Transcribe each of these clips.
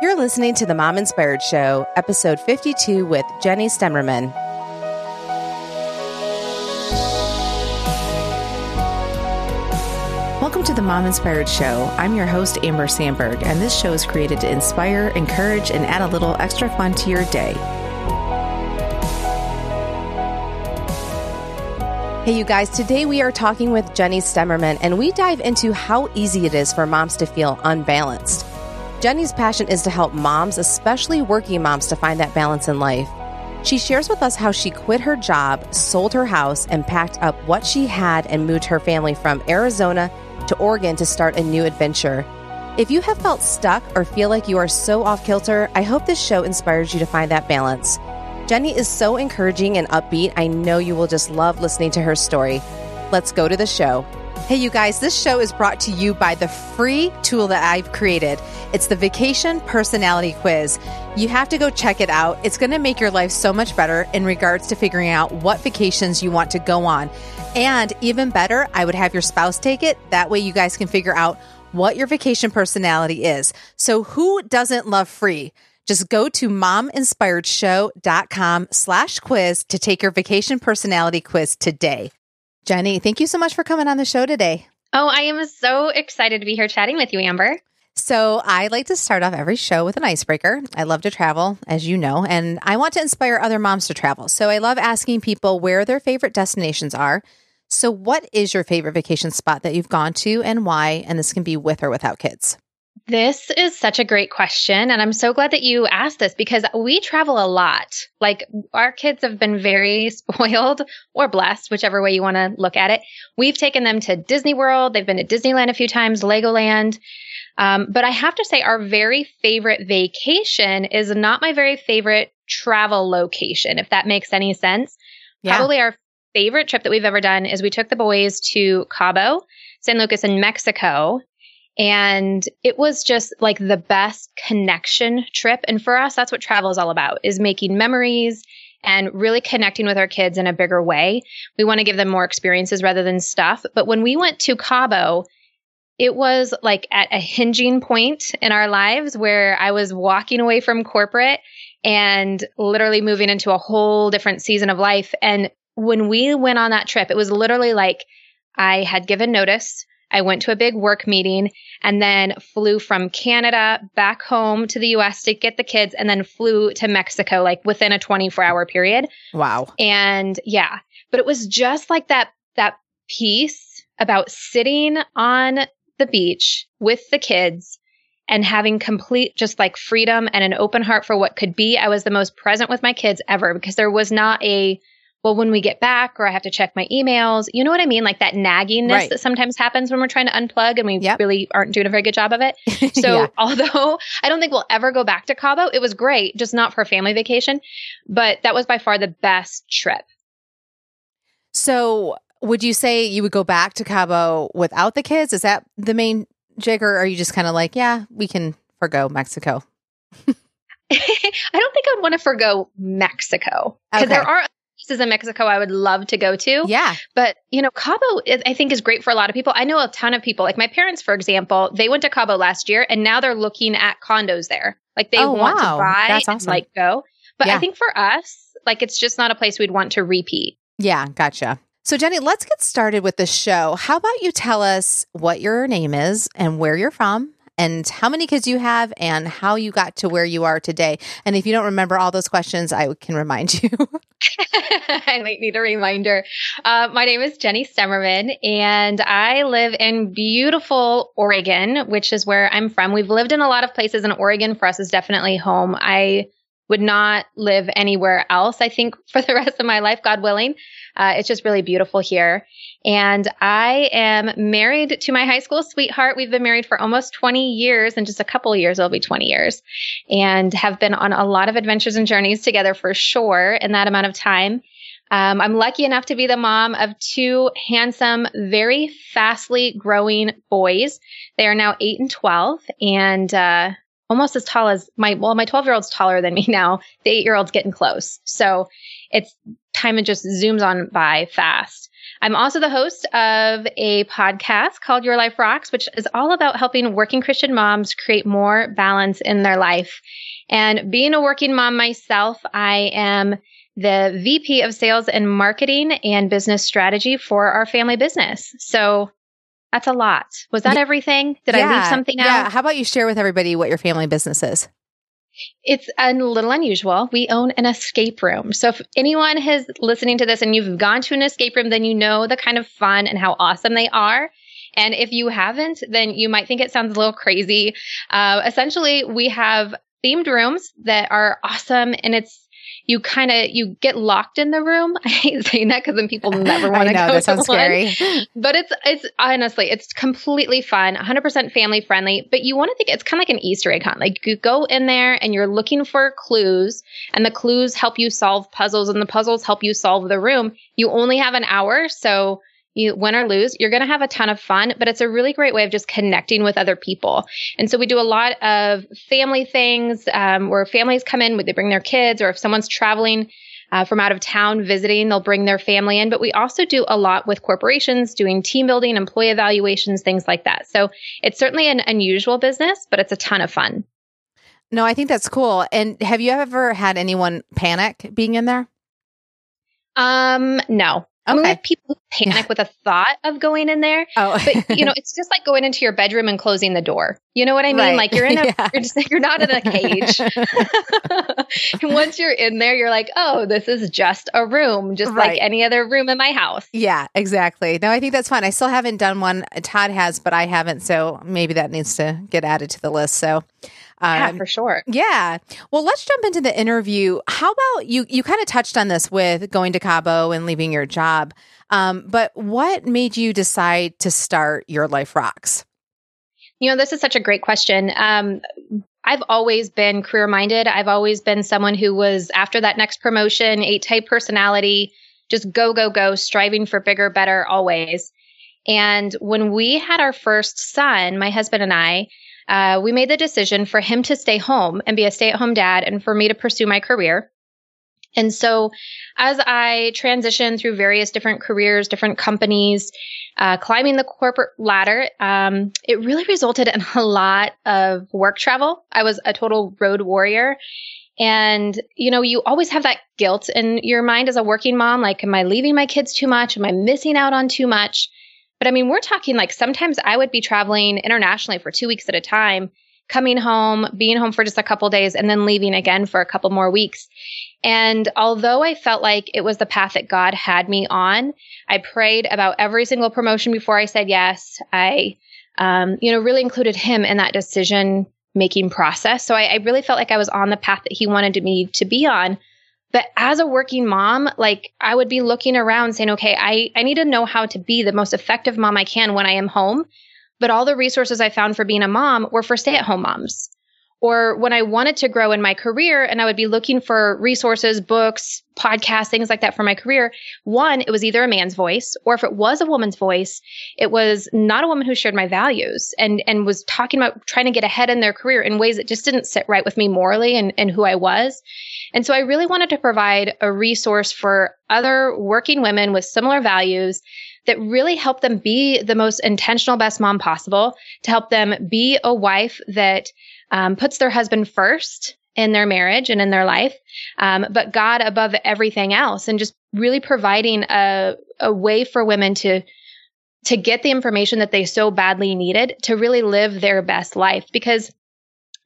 You're listening to the Mom Inspired Show, episode 52 with Jenny Stemmerman. Welcome to the Mom Inspired Show. I'm your host, Amber Sandberg, and this show is created to inspire, encourage, and add a little extra fun to your day. Hey, you guys, today we are talking with Jenny Stemmerman, and we dive into how easy it is for moms to feel unbalanced. Jenny's passion is to help moms, especially working moms, to find that balance in life. She shares with us how she quit her job, sold her house, and packed up what she had and moved her family from Arizona to Oregon to start a new adventure. If you have felt stuck or feel like you are so off kilter, I hope this show inspires you to find that balance. Jenny is so encouraging and upbeat. I know you will just love listening to her story. Let's go to the show. Hey, you guys, this show is brought to you by the free tool that I've created. It's the Vacation Personality Quiz. You have to go check it out. It's going to make your life so much better in regards to figuring out what vacations you want to go on. And even better, I would have your spouse take it. That way, you guys can figure out what your vacation personality is. So, who doesn't love free? Just go to mominspiredshow.com slash quiz to take your vacation personality quiz today. Jenny, thank you so much for coming on the show today. Oh, I am so excited to be here chatting with you, Amber. So, I like to start off every show with an icebreaker. I love to travel, as you know, and I want to inspire other moms to travel. So, I love asking people where their favorite destinations are. So, what is your favorite vacation spot that you've gone to and why? And this can be with or without kids. This is such a great question. And I'm so glad that you asked this because we travel a lot. Like our kids have been very spoiled or blessed, whichever way you want to look at it. We've taken them to Disney World. They've been to Disneyland a few times, Legoland. Um, but I have to say, our very favorite vacation is not my very favorite travel location, if that makes any sense. Yeah. Probably our favorite trip that we've ever done is we took the boys to Cabo, San Lucas in Mexico. And it was just like the best connection trip. And for us, that's what travel is all about is making memories and really connecting with our kids in a bigger way. We want to give them more experiences rather than stuff. But when we went to Cabo, it was like at a hinging point in our lives where I was walking away from corporate and literally moving into a whole different season of life. And when we went on that trip, it was literally like I had given notice. I went to a big work meeting and then flew from Canada back home to the US to get the kids and then flew to Mexico like within a 24 hour period. Wow. And yeah, but it was just like that, that piece about sitting on the beach with the kids and having complete just like freedom and an open heart for what could be. I was the most present with my kids ever because there was not a well, when we get back, or I have to check my emails. You know what I mean? Like that nagginess right. that sometimes happens when we're trying to unplug and we yep. really aren't doing a very good job of it. So, yeah. although I don't think we'll ever go back to Cabo, it was great, just not for a family vacation. But that was by far the best trip. So, would you say you would go back to Cabo without the kids? Is that the main jig, or are you just kind of like, yeah, we can forego Mexico? I don't think I'd want to forego Mexico because okay. there are places in Mexico I would love to go to. Yeah. But, you know, Cabo is, I think is great for a lot of people. I know a ton of people, like my parents, for example, they went to Cabo last year and now they're looking at condos there. Like they oh, want wow. to buy That's awesome. and like go. But yeah. I think for us, like it's just not a place we'd want to repeat. Yeah, gotcha. So, Jenny, let's get started with the show. How about you tell us what your name is and where you're from and how many kids you have and how you got to where you are today. And if you don't remember all those questions, I can remind you. I might need a reminder. Uh, my name is Jenny Stemmerman, and I live in beautiful Oregon, which is where I'm from. We've lived in a lot of places, and Oregon for us is definitely home. I would not live anywhere else, I think, for the rest of my life, God willing. Uh, it's just really beautiful here. And I am married to my high school sweetheart. We've been married for almost 20 years. and just a couple years, it'll be 20 years. And have been on a lot of adventures and journeys together for sure in that amount of time. Um, I'm lucky enough to be the mom of two handsome, very fastly growing boys. They are now eight and 12 and, uh, almost as tall as my, well, my 12 year old's taller than me now. The eight year old's getting close. So it's time it just zooms on by fast. I'm also the host of a podcast called Your Life Rocks, which is all about helping working Christian moms create more balance in their life. And being a working mom myself, I am the VP of Sales and Marketing and Business Strategy for our family business. So that's a lot. Was that everything? Did yeah, I leave something out? Yeah. How about you share with everybody what your family business is? It's a little unusual. We own an escape room. So if anyone is listening to this and you've gone to an escape room, then you know the kind of fun and how awesome they are. And if you haven't, then you might think it sounds a little crazy. Uh, essentially, we have themed rooms that are awesome and it's you kind of you get locked in the room. I hate saying that because then people never want to go. That sounds scary. But it's it's honestly it's completely fun, 100% family friendly. But you want to think it's kind of like an Easter egg hunt. Like you go in there and you're looking for clues, and the clues help you solve puzzles, and the puzzles help you solve the room. You only have an hour, so you win or lose, you're going to have a ton of fun, but it's a really great way of just connecting with other people. And so we do a lot of family things um, where families come in, they bring their kids, or if someone's traveling uh, from out of town visiting, they'll bring their family in. But we also do a lot with corporations, doing team building, employee evaluations, things like that. So it's certainly an unusual business, but it's a ton of fun. No, I think that's cool. And have you ever had anyone panic being in there? Um, no, Okay. I mean, people panic yeah. with a thought of going in there. Oh. but you know, it's just like going into your bedroom and closing the door. You know what I mean? Right. Like you're in a, yeah. you're just you're not in a cage. and once you're in there, you're like, oh, this is just a room, just right. like any other room in my house. Yeah, exactly. No, I think that's fun. I still haven't done one. Todd has, but I haven't. So maybe that needs to get added to the list. So um, yeah, for sure. Yeah. Well, let's jump into the interview. How about you? You kind of touched on this with going to Cabo and leaving your job. Um, but what made you decide to start Your Life Rocks? You know, this is such a great question. Um, I've always been career minded. I've always been someone who was after that next promotion, eight type personality, just go, go, go, striving for bigger, better always. And when we had our first son, my husband and I, uh, we made the decision for him to stay home and be a stay at home dad and for me to pursue my career. And so, as I transitioned through various different careers, different companies, uh, climbing the corporate ladder, um, it really resulted in a lot of work travel. I was a total road warrior. And, you know, you always have that guilt in your mind as a working mom. Like, am I leaving my kids too much? Am I missing out on too much? But I mean, we're talking like sometimes I would be traveling internationally for two weeks at a time, coming home, being home for just a couple days, and then leaving again for a couple more weeks. And although I felt like it was the path that God had me on, I prayed about every single promotion before I said yes. I, um, you know, really included Him in that decision making process. So I, I really felt like I was on the path that He wanted me to be on. But as a working mom, like I would be looking around saying, okay, I, I need to know how to be the most effective mom I can when I am home. But all the resources I found for being a mom were for stay at home moms or when I wanted to grow in my career and I would be looking for resources, books, podcasts, things like that for my career, one, it was either a man's voice or if it was a woman's voice, it was not a woman who shared my values and, and was talking about trying to get ahead in their career in ways that just didn't sit right with me morally and, and who I was. And so I really wanted to provide a resource for other working women with similar values that really help them be the most intentional best mom possible, to help them be a wife that um, puts their husband first in their marriage and in their life, um, but God above everything else, and just really providing a, a way for women to to get the information that they so badly needed to really live their best life. Because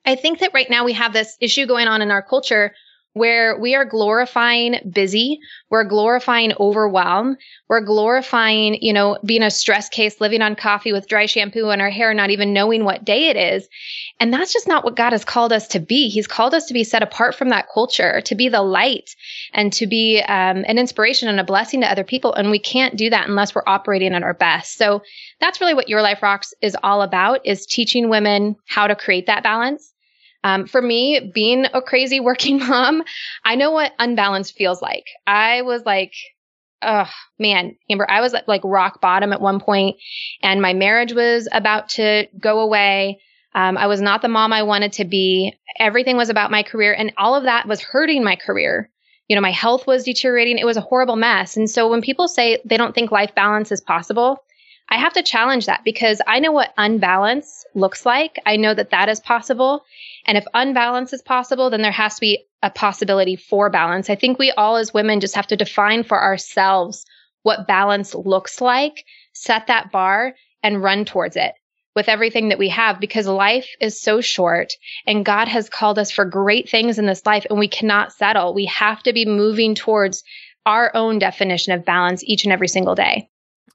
I think that right now we have this issue going on in our culture where we are glorifying busy, we're glorifying overwhelm, we're glorifying, you know, being a stress case, living on coffee with dry shampoo in our hair, not even knowing what day it is. And that's just not what God has called us to be. He's called us to be set apart from that culture, to be the light and to be um, an inspiration and a blessing to other people. And we can't do that unless we're operating at our best. So that's really what Your Life Rocks is all about is teaching women how to create that balance um, for me, being a crazy working mom, I know what unbalanced feels like. I was like, oh man, Amber, I was at like rock bottom at one point and my marriage was about to go away. Um, I was not the mom I wanted to be. Everything was about my career and all of that was hurting my career. You know, my health was deteriorating. It was a horrible mess. And so when people say they don't think life balance is possible, I have to challenge that because I know what unbalance looks like. I know that that is possible. And if unbalance is possible, then there has to be a possibility for balance. I think we all as women just have to define for ourselves what balance looks like, set that bar and run towards it with everything that we have because life is so short and God has called us for great things in this life and we cannot settle. We have to be moving towards our own definition of balance each and every single day.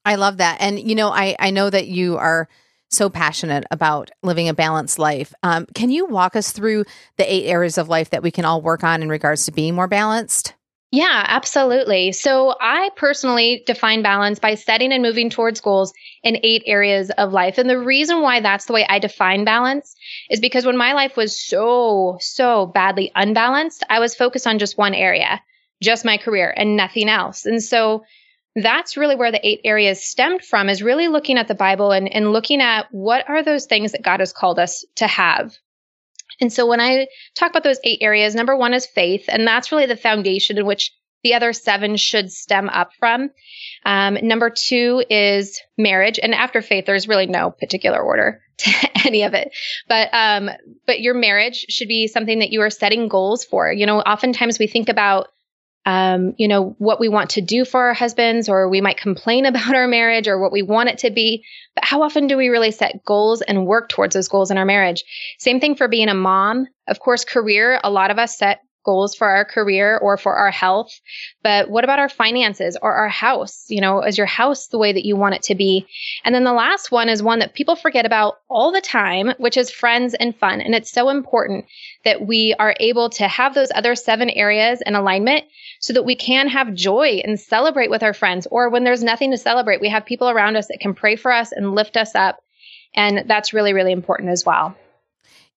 I love that. And, you know, I, I know that you are so passionate about living a balanced life. Um, can you walk us through the eight areas of life that we can all work on in regards to being more balanced? Yeah, absolutely. So I personally define balance by setting and moving towards goals in eight areas of life. And the reason why that's the way I define balance is because when my life was so, so badly unbalanced, I was focused on just one area, just my career and nothing else. And so that's really where the eight areas stemmed from is really looking at the Bible and, and looking at what are those things that God has called us to have. And so when I talk about those eight areas, number one is faith, and that's really the foundation in which the other seven should stem up from. Um, number two is marriage, and after faith, there's really no particular order to any of it. But um, but your marriage should be something that you are setting goals for. You know, oftentimes we think about um, you know, what we want to do for our husbands, or we might complain about our marriage or what we want it to be. But how often do we really set goals and work towards those goals in our marriage? Same thing for being a mom. Of course, career, a lot of us set goals for our career or for our health. But what about our finances or our house? You know, is your house the way that you want it to be? And then the last one is one that people forget about all the time, which is friends and fun. And it's so important that we are able to have those other seven areas in alignment so that we can have joy and celebrate with our friends. Or when there's nothing to celebrate, we have people around us that can pray for us and lift us up. And that's really, really important as well.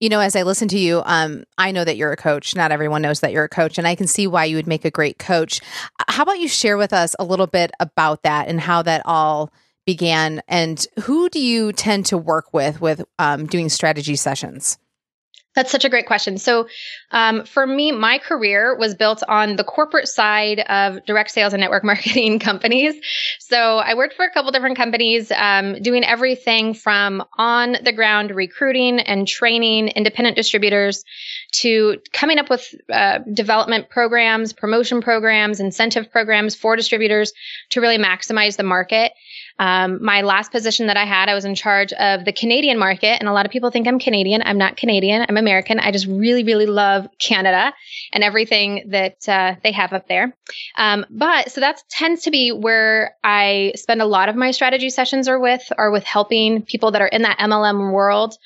You know, as I listen to you, um, I know that you're a coach. Not everyone knows that you're a coach, and I can see why you would make a great coach. How about you share with us a little bit about that and how that all began, and who do you tend to work with with um, doing strategy sessions? That's such a great question. So, um, for me, my career was built on the corporate side of direct sales and network marketing companies. So, I worked for a couple different companies, um, doing everything from on the ground recruiting and training independent distributors to coming up with uh, development programs, promotion programs, incentive programs for distributors to really maximize the market. Um, my last position that I had, I was in charge of the Canadian market. And a lot of people think I'm Canadian. I'm not Canadian. I'm American. I just really, really love Canada and everything that uh, they have up there. Um, but so that tends to be where I spend a lot of my strategy sessions are with, are with helping people that are in that MLM world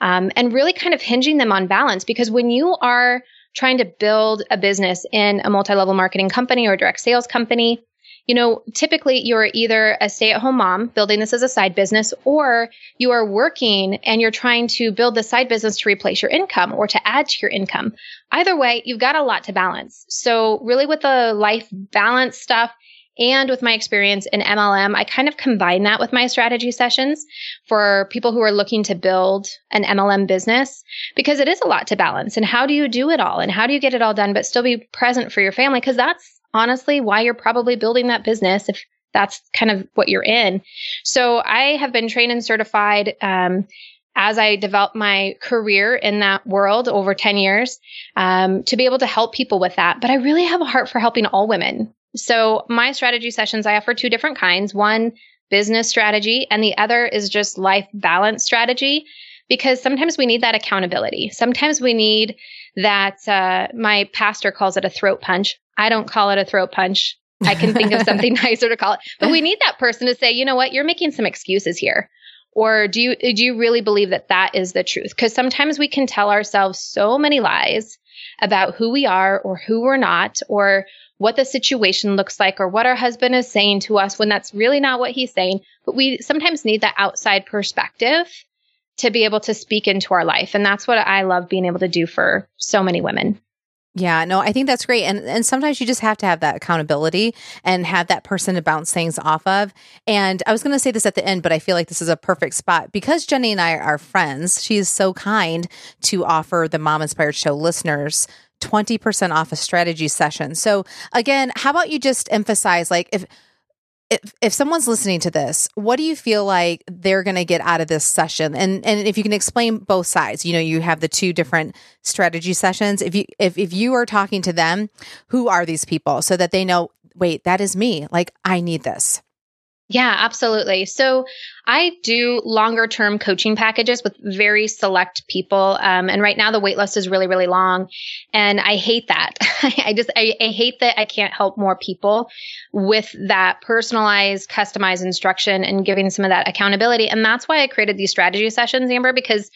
um, and really kind of hinging them on balance. Because when you are trying to build a business in a multi level marketing company or direct sales company, you know, typically you're either a stay at home mom building this as a side business, or you are working and you're trying to build the side business to replace your income or to add to your income. Either way, you've got a lot to balance. So, really, with the life balance stuff, and with my experience in MLM, I kind of combine that with my strategy sessions for people who are looking to build an MLM business because it is a lot to balance. And how do you do it all? And how do you get it all done, but still be present for your family? Because that's honestly why you're probably building that business if that's kind of what you're in. So I have been trained and certified um, as I developed my career in that world over 10 years um, to be able to help people with that. But I really have a heart for helping all women. So my strategy sessions, I offer two different kinds. One, business strategy, and the other is just life balance strategy because sometimes we need that accountability. Sometimes we need that, uh, my pastor calls it a throat punch. I don't call it a throat punch. I can think of something nicer to call it. But we need that person to say, you know what, you're making some excuses here. Or do you do you really believe that that is the truth? Because sometimes we can tell ourselves so many lies about who we are or who we're not or what the situation looks like or what our husband is saying to us when that's really not what he's saying. But we sometimes need that outside perspective to be able to speak into our life. And that's what I love being able to do for so many women. Yeah, no, I think that's great. And and sometimes you just have to have that accountability and have that person to bounce things off of. And I was going to say this at the end, but I feel like this is a perfect spot because Jenny and I are friends. She is so kind to offer the Mom Inspired Show listeners 20% off a strategy session. So again, how about you just emphasize like if if, if someone's listening to this, what do you feel like they're going to get out of this session? And and if you can explain both sides, you know, you have the two different strategy sessions. If you if if you are talking to them, who are these people so that they know, wait, that is me. Like I need this. Yeah, absolutely. So I do longer term coaching packages with very select people. Um, and right now the wait list is really, really long. And I hate that. I just, I, I hate that I can't help more people with that personalized, customized instruction and giving some of that accountability. And that's why I created these strategy sessions, Amber, because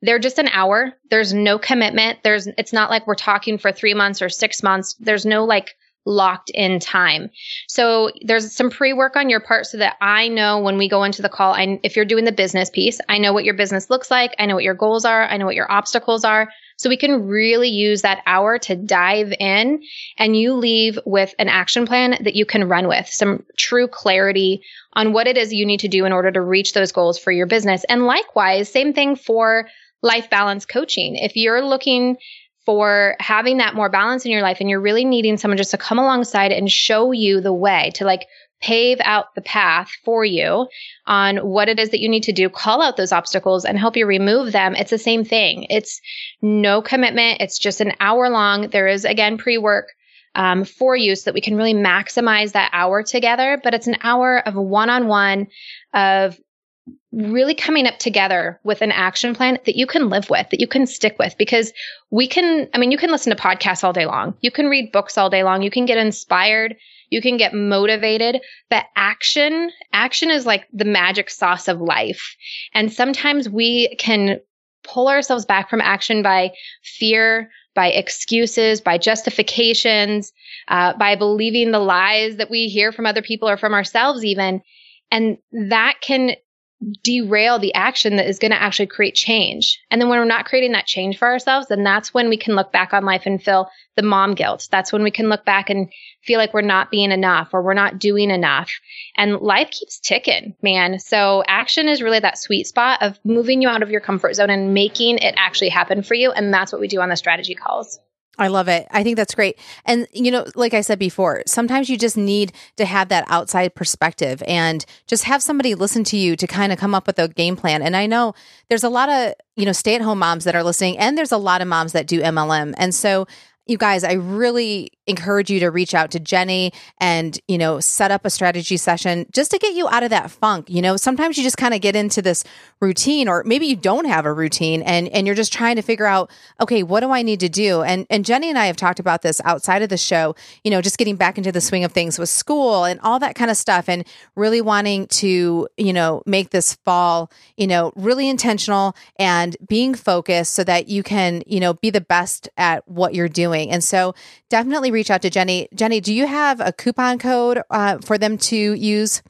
they're just an hour. There's no commitment. There's, it's not like we're talking for three months or six months. There's no like, locked in time. So there's some pre work on your part so that I know when we go into the call, I, if you're doing the business piece, I know what your business looks like. I know what your goals are. I know what your obstacles are. So we can really use that hour to dive in and you leave with an action plan that you can run with some true clarity on what it is you need to do in order to reach those goals for your business. And likewise, same thing for life balance coaching. If you're looking for having that more balance in your life and you're really needing someone just to come alongside and show you the way to like pave out the path for you on what it is that you need to do, call out those obstacles and help you remove them. It's the same thing. It's no commitment. It's just an hour long. There is again pre work. Um, for you so that we can really maximize that hour together. But it's an hour of one on one of really coming up together with an action plan that you can live with, that you can stick with. Because we can, I mean, you can listen to podcasts all day long, you can read books all day long, you can get inspired, you can get motivated. But action, action is like the magic sauce of life. And sometimes we can pull ourselves back from action by fear, by excuses, by justifications, uh, by believing the lies that we hear from other people or from ourselves, even. And that can derail the action that is going to actually create change. And then when we're not creating that change for ourselves, then that's when we can look back on life and feel the mom guilt. That's when we can look back and feel like we're not being enough or we're not doing enough. And life keeps ticking, man. So action is really that sweet spot of moving you out of your comfort zone and making it actually happen for you. And that's what we do on the strategy calls. I love it. I think that's great. And, you know, like I said before, sometimes you just need to have that outside perspective and just have somebody listen to you to kind of come up with a game plan. And I know there's a lot of, you know, stay at home moms that are listening, and there's a lot of moms that do MLM. And so you guys, I really encourage you to reach out to Jenny and, you know, set up a strategy session just to get you out of that funk. You know, sometimes you just kind of get into this routine or maybe you don't have a routine and and you're just trying to figure out, okay, what do I need to do? And and Jenny and I have talked about this outside of the show, you know, just getting back into the swing of things with school and all that kind of stuff and really wanting to, you know, make this fall, you know, really intentional and being focused so that you can, you know, be the best at what you're doing. And so definitely reach out to Jenny. Jenny, do you have a coupon code uh, for them to use?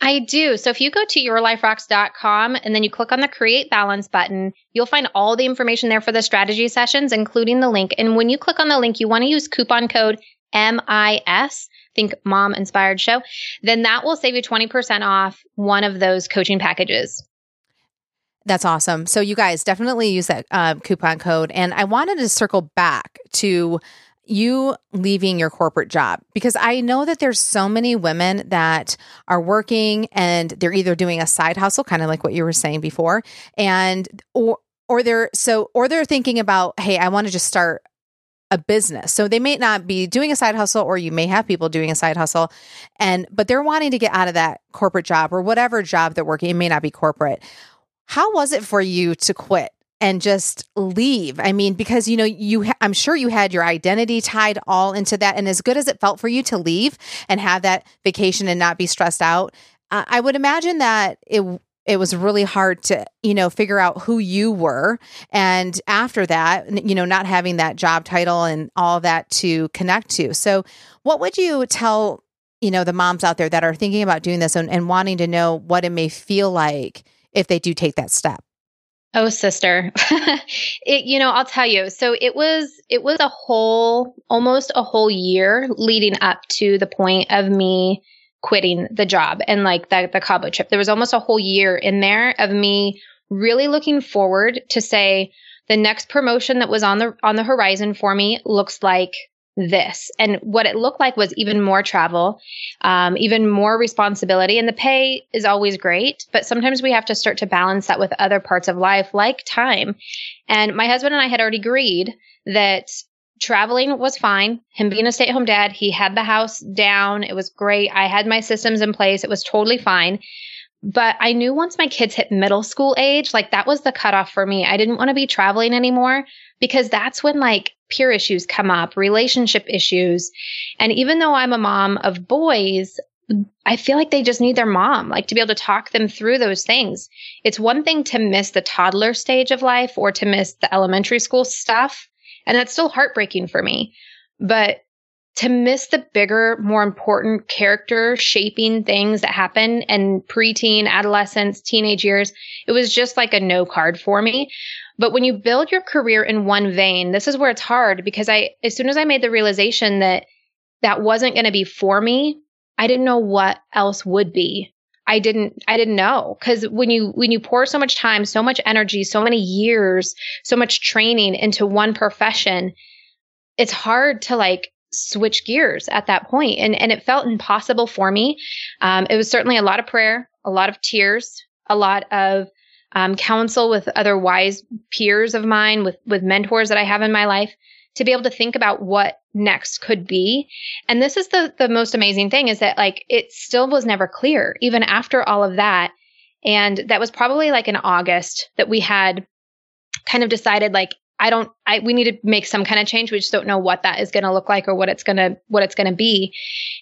I do. So if you go to yourliferocks.com and then you click on the create balance button, you'll find all the information there for the strategy sessions, including the link. And when you click on the link, you want to use coupon code MIS, think mom inspired show, then that will save you 20% off one of those coaching packages. That's awesome. So you guys definitely use that uh, coupon code. And I wanted to circle back to you leaving your corporate job because I know that there's so many women that are working and they're either doing a side hustle kind of like what you were saying before and or or they're so or they're thinking about hey I want to just start a business. So they may not be doing a side hustle or you may have people doing a side hustle and but they're wanting to get out of that corporate job or whatever job they're working it may not be corporate. How was it for you to quit? and just leave. I mean, because you know, you ha- I'm sure you had your identity tied all into that and as good as it felt for you to leave and have that vacation and not be stressed out, uh, I would imagine that it it was really hard to you know figure out who you were and after that you know not having that job title and all that to connect to so what would you tell you know the moms out there that are thinking about doing this and, and wanting to know what it may feel like if they do take that step Oh, sister. it, you know, I'll tell you. So it was, it was a whole, almost a whole year leading up to the point of me quitting the job and like the, the Cabo trip. There was almost a whole year in there of me really looking forward to say, the next promotion that was on the on the horizon for me looks like this. And what it looked like was even more travel, um, even more responsibility. And the pay is always great, but sometimes we have to start to balance that with other parts of life, like time. And my husband and I had already agreed that traveling was fine. Him being a stay at home dad, he had the house down. It was great. I had my systems in place. It was totally fine. But I knew once my kids hit middle school age, like that was the cutoff for me. I didn't want to be traveling anymore because that's when like peer issues come up, relationship issues. And even though I'm a mom of boys, I feel like they just need their mom, like to be able to talk them through those things. It's one thing to miss the toddler stage of life or to miss the elementary school stuff. And that's still heartbreaking for me. But to miss the bigger, more important character shaping things that happen in preteen, adolescence, teenage years, it was just like a no card for me. But when you build your career in one vein, this is where it's hard because I, as soon as I made the realization that that wasn't going to be for me, I didn't know what else would be. I didn't, I didn't know. Cause when you, when you pour so much time, so much energy, so many years, so much training into one profession, it's hard to like switch gears at that point and and it felt impossible for me um, it was certainly a lot of prayer a lot of tears a lot of um, counsel with other wise peers of mine with with mentors that i have in my life to be able to think about what next could be. And this is the the most amazing thing is that like it still was never clear even after all of that. And that was probably like in august that we had kind of decided like I don't I we need to make some kind of change. We just don't know what that is going to look like or what it's going to what it's going to be.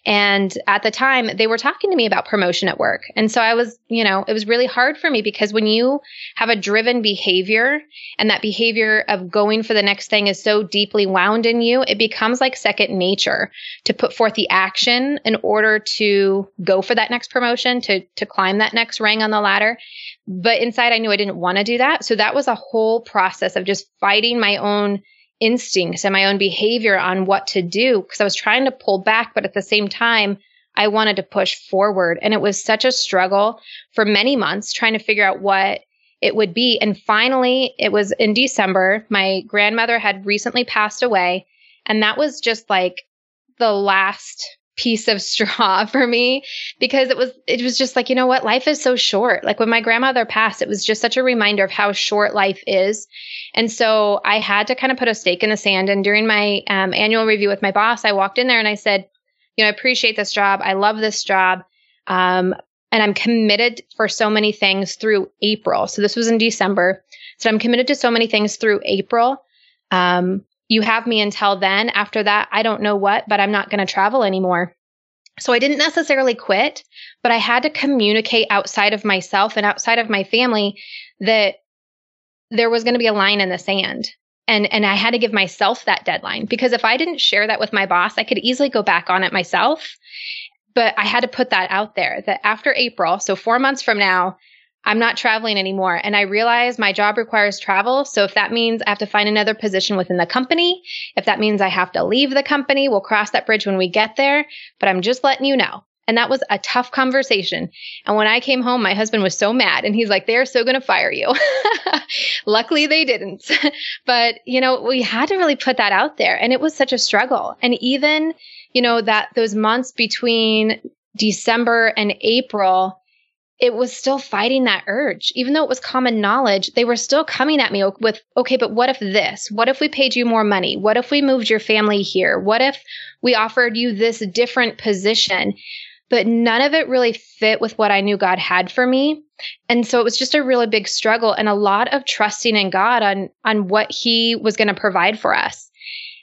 And at the time they were talking to me about promotion at work. And so I was, you know, it was really hard for me because when you have a driven behavior and that behavior of going for the next thing is so deeply wound in you, it becomes like second nature to put forth the action in order to go for that next promotion, to to climb that next rung on the ladder. But inside, I knew I didn't want to do that. So that was a whole process of just fighting my own instincts and my own behavior on what to do because I was trying to pull back, but at the same time, I wanted to push forward. And it was such a struggle for many months trying to figure out what it would be. And finally, it was in December. My grandmother had recently passed away. And that was just like the last piece of straw for me because it was it was just like you know what? Life is so short. Like when my grandmother passed it was just such a reminder of how short life is. And so i had to kind of put a stake in the sand. And during my um, annual review with my boss i walked in there and i said you know i appreciate this job. I love this job. Um, and i'm committed for so many things through april. So this was in december. So i'm committed to so many things through april. Um, you have me until then. After that, I don't know what, but I'm not going to travel anymore. So I didn't necessarily quit, but I had to communicate outside of myself and outside of my family that there was going to be a line in the sand. And, and I had to give myself that deadline because if I didn't share that with my boss, I could easily go back on it myself. But I had to put that out there that after April, so four months from now, I'm not traveling anymore. And I realize my job requires travel. So if that means I have to find another position within the company, if that means I have to leave the company, we'll cross that bridge when we get there. But I'm just letting you know. And that was a tough conversation. And when I came home, my husband was so mad and he's like, they're so going to fire you. Luckily, they didn't. but, you know, we had to really put that out there. And it was such a struggle. And even, you know, that those months between December and April, it was still fighting that urge. Even though it was common knowledge, they were still coming at me with, okay, but what if this? What if we paid you more money? What if we moved your family here? What if we offered you this different position? But none of it really fit with what I knew God had for me. And so it was just a really big struggle and a lot of trusting in God on, on what he was going to provide for us.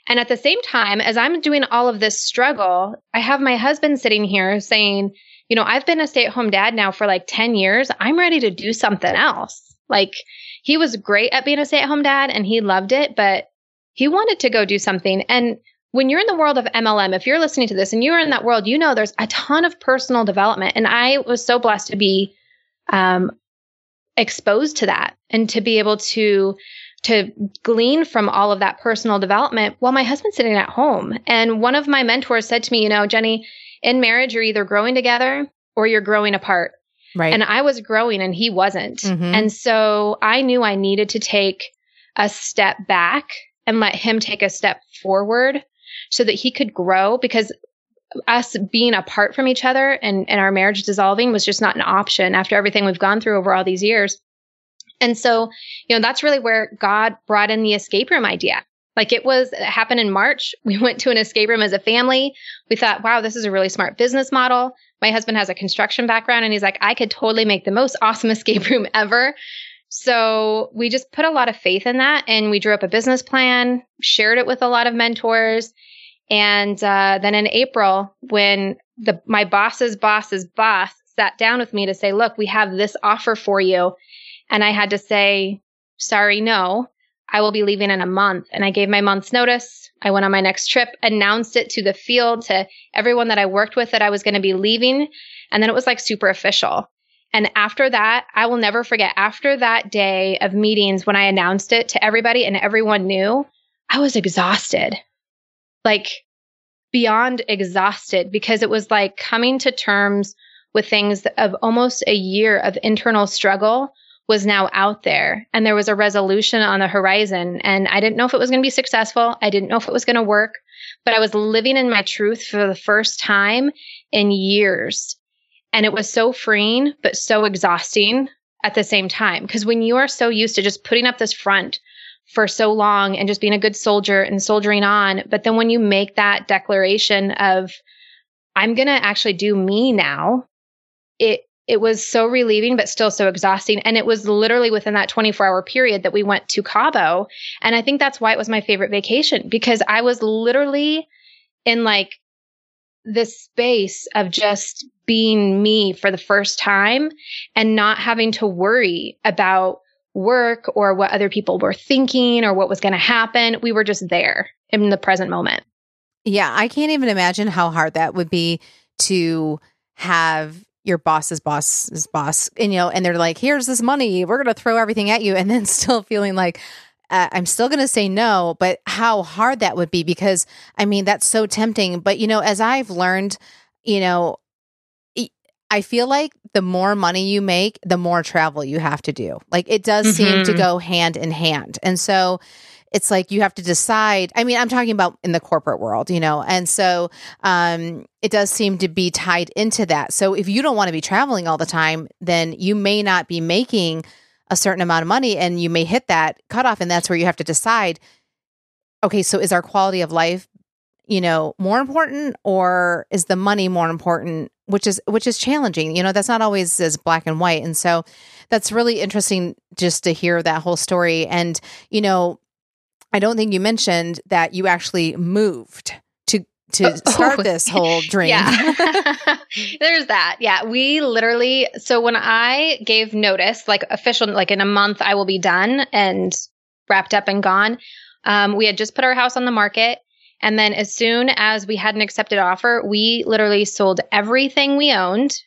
And at the same time, as I'm doing all of this struggle, I have my husband sitting here saying, you know, I've been a stay at home dad now for like 10 years. I'm ready to do something else. Like he was great at being a stay at home dad and he loved it, but he wanted to go do something. And when you're in the world of MLM, if you're listening to this and you're in that world, you know there's a ton of personal development. And I was so blessed to be um, exposed to that and to be able to to glean from all of that personal development while my husband's sitting at home. And one of my mentors said to me, you know, Jenny, in marriage, you're either growing together or you're growing apart. Right. And I was growing and he wasn't. Mm-hmm. And so I knew I needed to take a step back and let him take a step forward so that he could grow because us being apart from each other and, and our marriage dissolving was just not an option after everything we've gone through over all these years. And so, you know, that's really where God brought in the escape room idea. Like it was, it happened in March. We went to an escape room as a family. We thought, wow, this is a really smart business model. My husband has a construction background and he's like, I could totally make the most awesome escape room ever. So we just put a lot of faith in that and we drew up a business plan, shared it with a lot of mentors. And uh, then in April, when the my boss's boss's boss sat down with me to say, "Look, we have this offer for you," and I had to say, "Sorry, no. I will be leaving in a month." And I gave my month's notice. I went on my next trip, announced it to the field, to everyone that I worked with that I was going to be leaving, and then it was like super official. And after that, I will never forget. After that day of meetings, when I announced it to everybody and everyone knew, I was exhausted like beyond exhausted because it was like coming to terms with things of almost a year of internal struggle was now out there and there was a resolution on the horizon and I didn't know if it was going to be successful. I didn't know if it was going to work, but I was living in my truth for the first time in years. And it was so freeing, but so exhausting at the same time. Because when you are so used to just putting up this front for so long and just being a good soldier and soldiering on. But then when you make that declaration of, I'm going to actually do me now, it, it was so relieving, but still so exhausting. And it was literally within that 24 hour period that we went to Cabo. And I think that's why it was my favorite vacation because I was literally in like this space of just being me for the first time and not having to worry about work or what other people were thinking or what was going to happen. We were just there in the present moment. Yeah, I can't even imagine how hard that would be to have your boss's boss's boss, and you know, and they're like, "Here's this money. We're going to throw everything at you," and then still feeling like. Uh, I'm still going to say no, but how hard that would be because I mean, that's so tempting. But, you know, as I've learned, you know, I feel like the more money you make, the more travel you have to do. Like it does mm-hmm. seem to mm-hmm. go hand in hand. And so it's like you have to decide. I mean, I'm talking about in the corporate world, you know, and so um, it does seem to be tied into that. So if you don't want to be traveling all the time, then you may not be making a certain amount of money and you may hit that cutoff. And that's where you have to decide okay, so is our quality of life you know more important or is the money more important which is which is challenging you know that's not always as black and white and so that's really interesting just to hear that whole story and you know i don't think you mentioned that you actually moved to to oh, start oh, this whole dream. Yeah there's that. Yeah we literally so when i gave notice like official like in a month i will be done and wrapped up and gone um, we had just put our house on the market. And then as soon as we had an accepted offer, we literally sold everything we owned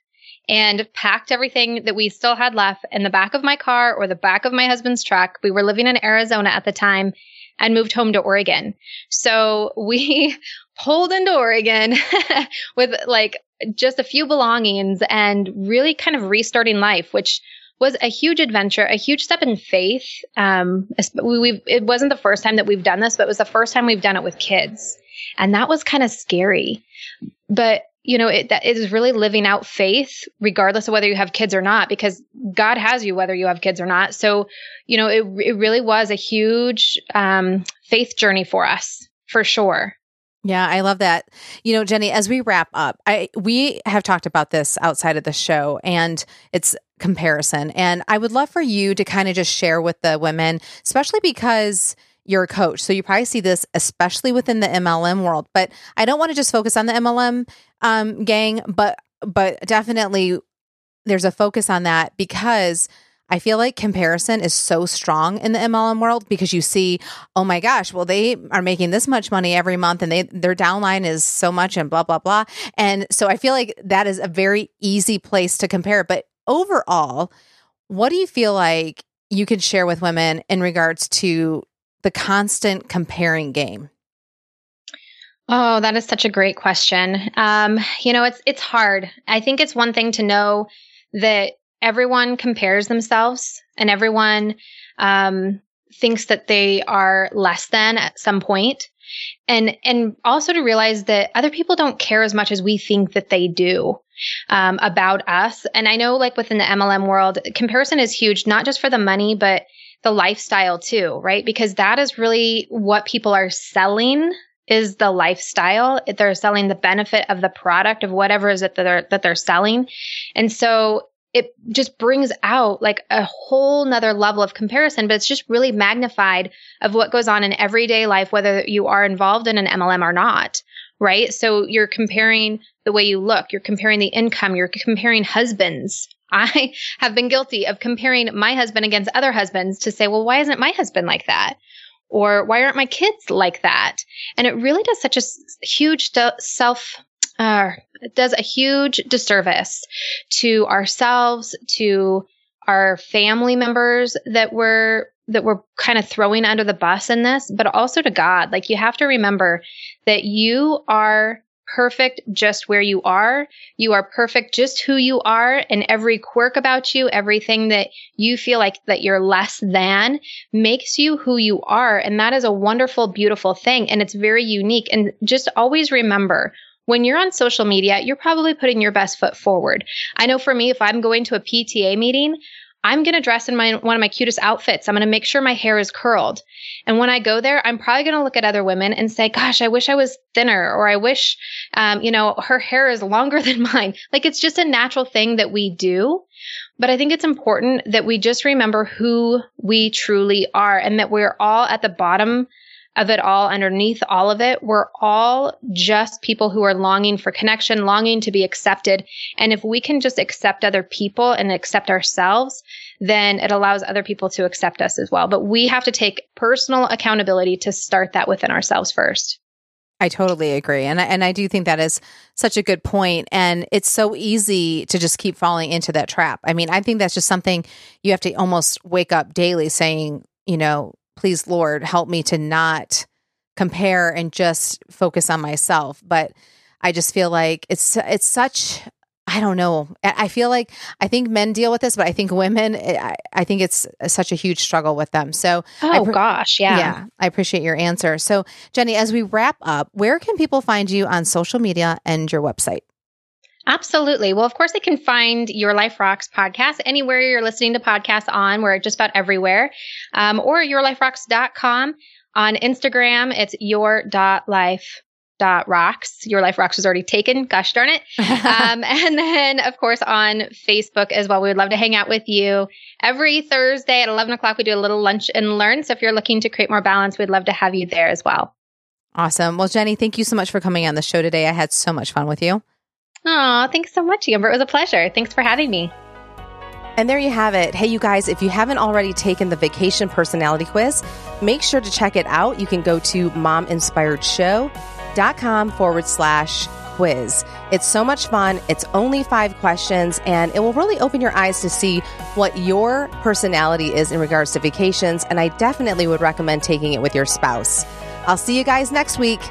and packed everything that we still had left in the back of my car or the back of my husband's truck. We were living in Arizona at the time and moved home to Oregon. So we pulled into Oregon with like just a few belongings and really kind of restarting life, which was a huge adventure, a huge step in faith. Um, we, it wasn't the first time that we've done this, but it was the first time we've done it with kids. And that was kind of scary. But, you know, it, that is really living out faith, regardless of whether you have kids or not, because God has you whether you have kids or not. So, you know, it, it really was a huge um, faith journey for us, for sure. Yeah, I love that. You know, Jenny, as we wrap up, I we have talked about this outside of the show and it's comparison. And I would love for you to kind of just share with the women, especially because you're coach. So you probably see this, especially within the MLM world. But I don't want to just focus on the MLM um, gang, but but definitely there's a focus on that because I feel like comparison is so strong in the MLM world because you see, oh my gosh, well they are making this much money every month and they their downline is so much and blah blah blah. And so I feel like that is a very easy place to compare, but overall, what do you feel like you could share with women in regards to the constant comparing game? Oh, that is such a great question. Um, you know, it's it's hard. I think it's one thing to know that everyone compares themselves and everyone um, thinks that they are less than at some point and and also to realize that other people don't care as much as we think that they do um, about us and i know like within the mlm world comparison is huge not just for the money but the lifestyle too right because that is really what people are selling is the lifestyle they're selling the benefit of the product of whatever is it that they're that they're selling and so it just brings out like a whole nother level of comparison, but it's just really magnified of what goes on in everyday life, whether you are involved in an MLM or not. Right. So you're comparing the way you look, you're comparing the income, you're comparing husbands. I have been guilty of comparing my husband against other husbands to say, well, why isn't my husband like that? Or why aren't my kids like that? And it really does such a huge self uh, does a huge disservice to ourselves, to our family members that we're that we're kind of throwing under the bus in this, but also to God. Like you have to remember that you are perfect just where you are. You are perfect just who you are and every quirk about you, everything that you feel like that you're less than makes you who you are. And that is a wonderful, beautiful thing. And it's very unique. And just always remember when you're on social media, you're probably putting your best foot forward. I know for me, if I'm going to a PTA meeting, I'm going to dress in my one of my cutest outfits. I'm going to make sure my hair is curled. And when I go there, I'm probably going to look at other women and say, "Gosh, I wish I was thinner," or "I wish, um, you know, her hair is longer than mine." Like it's just a natural thing that we do. But I think it's important that we just remember who we truly are and that we're all at the bottom of it all, underneath all of it, we're all just people who are longing for connection, longing to be accepted. And if we can just accept other people and accept ourselves, then it allows other people to accept us as well. But we have to take personal accountability to start that within ourselves first. I totally agree. And I, and I do think that is such a good point. And it's so easy to just keep falling into that trap. I mean, I think that's just something you have to almost wake up daily saying, you know, please lord help me to not compare and just focus on myself but i just feel like it's it's such I don't know. I feel like I think men deal with this, but I think women, eh, I, think it's such a huge struggle with them. So, oh pre- gosh, yeah, yeah, I appreciate your answer. So, Jenny, as we wrap up, where can people find you on social media and your website? Absolutely. Well, of course, they can find Your Life Rocks podcast anywhere you're listening to podcasts on. We're just about everywhere. Um, or yourliferocks.com. On Instagram, it's your.life dot rocks. Your life rocks was already taken. Gosh darn it. Um, and then of course on facebook as well. We would love to hang out with you every thursday at 11 o'clock. We do a little lunch and learn. So if you're looking to create more balance we'd love to have you there as well. Awesome. Well jenny thank you so much for coming on the show today. I had so much fun with you Oh, thanks so much, Amber. It was a pleasure. Thanks for having me. And there you have it. Hey, you guys, if you haven't already taken the vacation personality quiz, make sure to check it out. You can go to mominspiredshow.com forward slash quiz. It's so much fun. It's only five questions, and it will really open your eyes to see what your personality is in regards to vacations. And I definitely would recommend taking it with your spouse. I'll see you guys next week.